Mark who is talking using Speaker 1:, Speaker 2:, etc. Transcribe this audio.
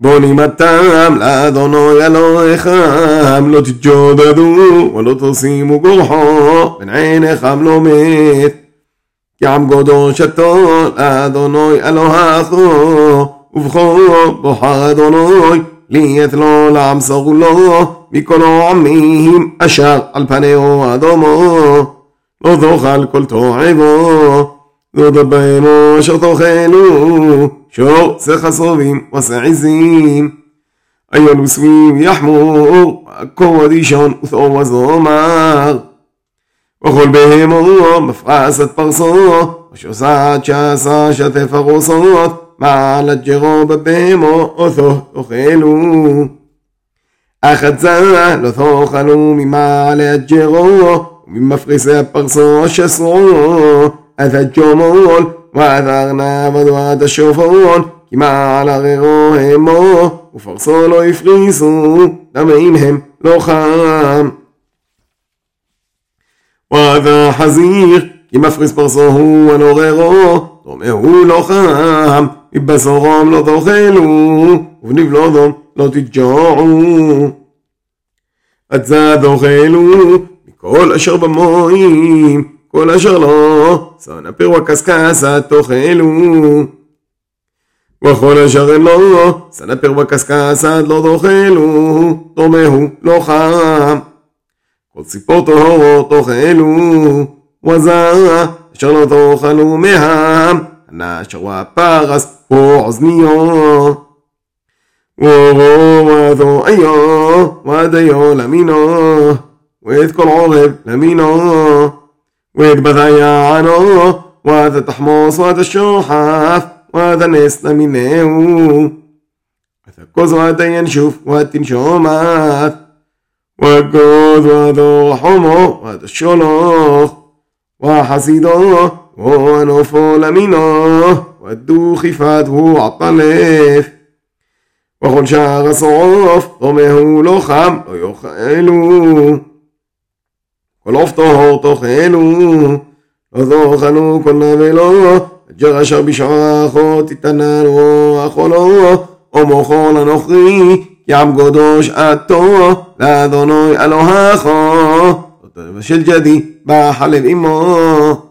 Speaker 1: בונים הטעם לאדוני אלוהיכם לא תתג'ודדו ולא תשימו גורחו בין עיניכם לא מת כי עם קדושתו לאדוני אלוהיכו ובכו בוחר אדוני ליeth לו לעם סרולו מכל העמים אשר על פניהו אדומו לא תאכל כל תועבו לא דבנו אשר תאכלו שור סחסובים וסעזים אייל וסבים יחמור עכו ודישון ותאו וזומר וכל בהמו מפרסת פרסו ושוסעת שעשה שתף הרוסות מעלת ג'רו בבהמו אותו תאכלו אחת לא תאכלו ממעלת ג'רו וממפרסי הפרסו שסרו את הג'ומול ועד הארנב ועד השופרון כי מעל הררו המו ופרסו לא הפריסו דמים הם לא חם. ועד החזיר כי מפריס פרסו הוא הנוררו דומה הוא לא חם מבשרום לא תאכלו ובנבלודום לא תתג'ועו עד זה תאכלו מכל אשר במוים כל אשר לו, סנפיר וקשקשה תאכלו. וכל אשר אין לו, סנפיר וקשקשה לא תאכלו, טומאו לא חם. כל ציפור טהור תאכלו, וזע אשר לא תאכלו מהם, הנשר והפרס ואוזניו. وروى ذوئيا وديا لمينا وإذ كل عرب لمينا ويكبث يعانو وهذا تحمص وهذا الشحاف وهذا نستمينه كوز وهذا ينشوف وهتنشومات وكوز وهذا حمو وهذا الشلوخ. وحسيدو ونفو ودو ودوخ هو عطلف وخل شاغ صعوف ومهو لخم ويخيلو לא יאכלו. כל עוף טהור תאכלו, לא תאכלו כל נבלו, אג'ר אשר בשערכו תתננו אכולו, או מוכו לנוכרי, כי עם קדוש עתו, לאדוני אלוהיכו, של ג'די, בחלב עמו.